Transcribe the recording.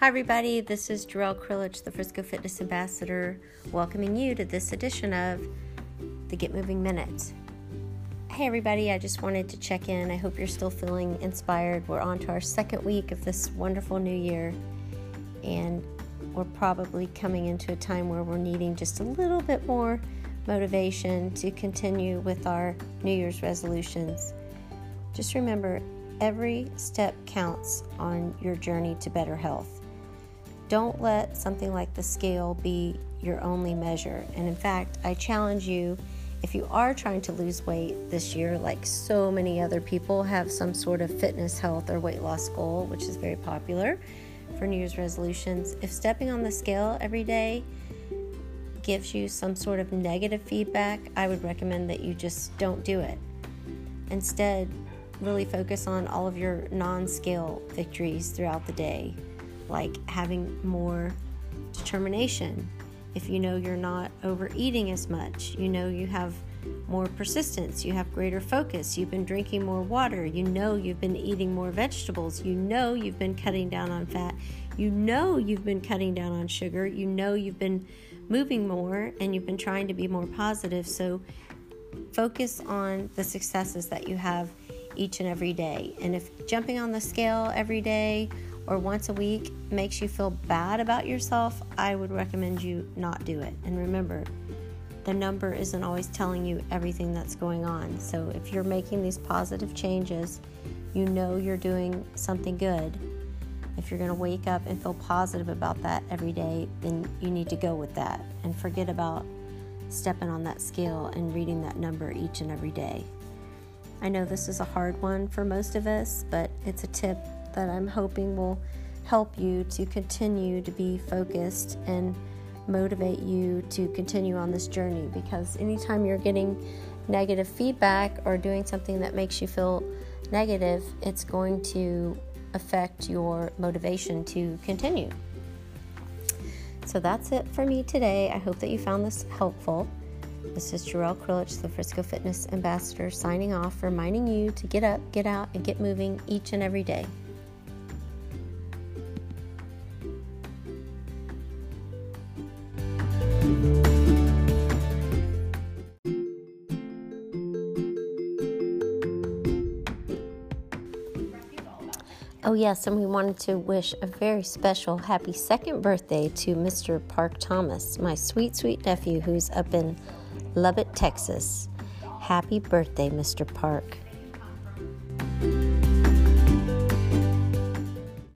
Hi, everybody. This is Jarrell Krillich, the Frisco Fitness Ambassador, welcoming you to this edition of the Get Moving Minute. Hey, everybody. I just wanted to check in. I hope you're still feeling inspired. We're on to our second week of this wonderful new year, and we're probably coming into a time where we're needing just a little bit more motivation to continue with our New Year's resolutions. Just remember, every step counts on your journey to better health. Don't let something like the scale be your only measure. And in fact, I challenge you if you are trying to lose weight this year, like so many other people have some sort of fitness, health, or weight loss goal, which is very popular for New Year's resolutions, if stepping on the scale every day gives you some sort of negative feedback, I would recommend that you just don't do it. Instead, really focus on all of your non scale victories throughout the day like having more determination. If you know you're not overeating as much, you know you have more persistence, you have greater focus, you've been drinking more water, you know you've been eating more vegetables, you know you've been cutting down on fat, you know you've been cutting down on sugar, you know you've been moving more and you've been trying to be more positive. So focus on the successes that you have each and every day. And if jumping on the scale every day or once a week makes you feel bad about yourself, I would recommend you not do it. And remember, the number isn't always telling you everything that's going on. So if you're making these positive changes, you know you're doing something good. If you're going to wake up and feel positive about that every day, then you need to go with that and forget about stepping on that scale and reading that number each and every day. I know this is a hard one for most of us, but it's a tip that I'm hoping will help you to continue to be focused and motivate you to continue on this journey because anytime you're getting negative feedback or doing something that makes you feel negative, it's going to affect your motivation to continue. So that's it for me today. I hope that you found this helpful. This is Jarrell Krillich, the Frisco Fitness Ambassador, signing off, reminding you to get up, get out, and get moving each and every day. Oh, yes, and we wanted to wish a very special happy second birthday to Mr. Park Thomas, my sweet, sweet nephew who's up in Lubbock, Texas. Happy birthday, Mr. Park.